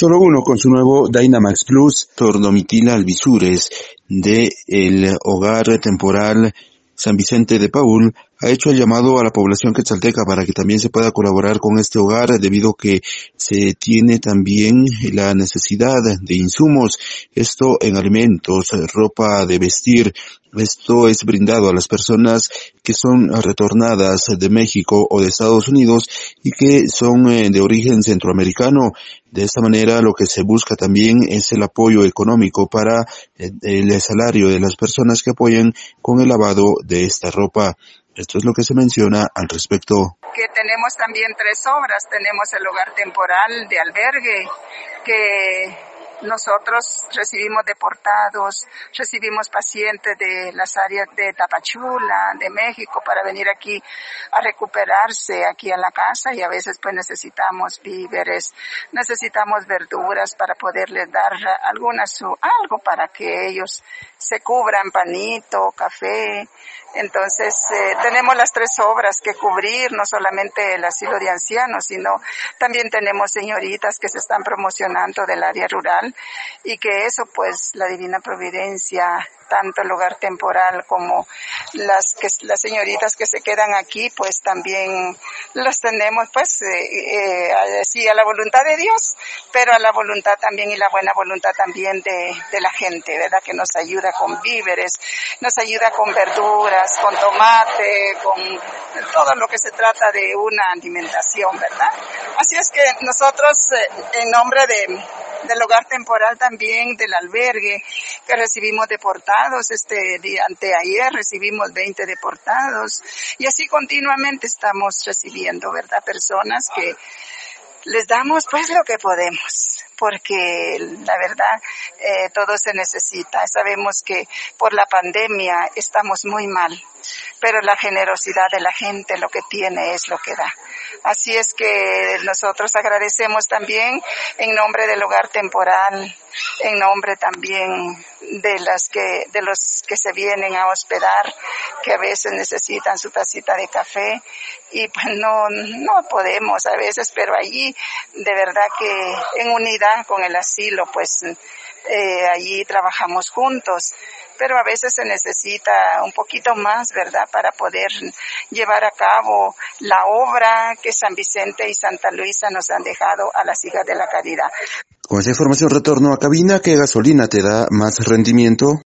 Solo uno con su nuevo Dynamax Plus, tornomitila albisures de el hogar temporal San Vicente de Paul ha hecho el llamado a la población quetzalteca para que también se pueda colaborar con este hogar debido que se tiene también la necesidad de insumos, esto en alimentos, ropa de vestir, esto es brindado a las personas que son retornadas de México o de Estados Unidos y que son eh, de origen centroamericano. De esta manera lo que se busca también es el apoyo económico para eh, el salario de las personas que apoyan con el lavado de esta ropa. Esto es lo que se menciona al respecto. Que tenemos también tres obras. Tenemos el hogar temporal de albergue que nosotros recibimos deportados, recibimos pacientes de las áreas de Tapachula, de México, para venir aquí a recuperarse aquí a la casa y a veces pues necesitamos víveres, necesitamos verduras para poderles dar alguna su, algo para que ellos se cubran, panito, café, entonces, eh, tenemos las tres obras que cubrir, no solamente el asilo de ancianos, sino también tenemos señoritas que se están promocionando del área rural y que eso, pues, la Divina Providencia tanto el hogar temporal como las las señoritas que se quedan aquí, pues también las tenemos, pues, eh, eh, a la voluntad de Dios, pero a la voluntad también y la buena voluntad también de, de la gente, ¿verdad? Que nos ayuda con víveres, nos ayuda con verduras, con tomate, con todo lo que se trata de una alimentación, ¿verdad? Así es que nosotros, eh, en nombre de del hogar temporal también, del albergue, que recibimos deportados, este día, anteayer recibimos 20 deportados, y así continuamente estamos recibiendo, ¿verdad? Personas que les damos pues lo que podemos, porque la verdad eh, todo se necesita. Sabemos que por la pandemia estamos muy mal, pero la generosidad de la gente lo que tiene es lo que da. Así es que nosotros agradecemos también en nombre del hogar temporal, en nombre también de las que, de los que se vienen a hospedar, que a veces necesitan su tacita de café y pues no, no podemos a veces, pero allí de verdad que en unidad con el asilo, pues eh, allí trabajamos juntos pero a veces se necesita un poquito más, ¿verdad?, para poder llevar a cabo la obra que San Vicente y Santa Luisa nos han dejado a las hijas de la caridad. Con esa información retorno a cabina, ¿qué gasolina te da más rendimiento?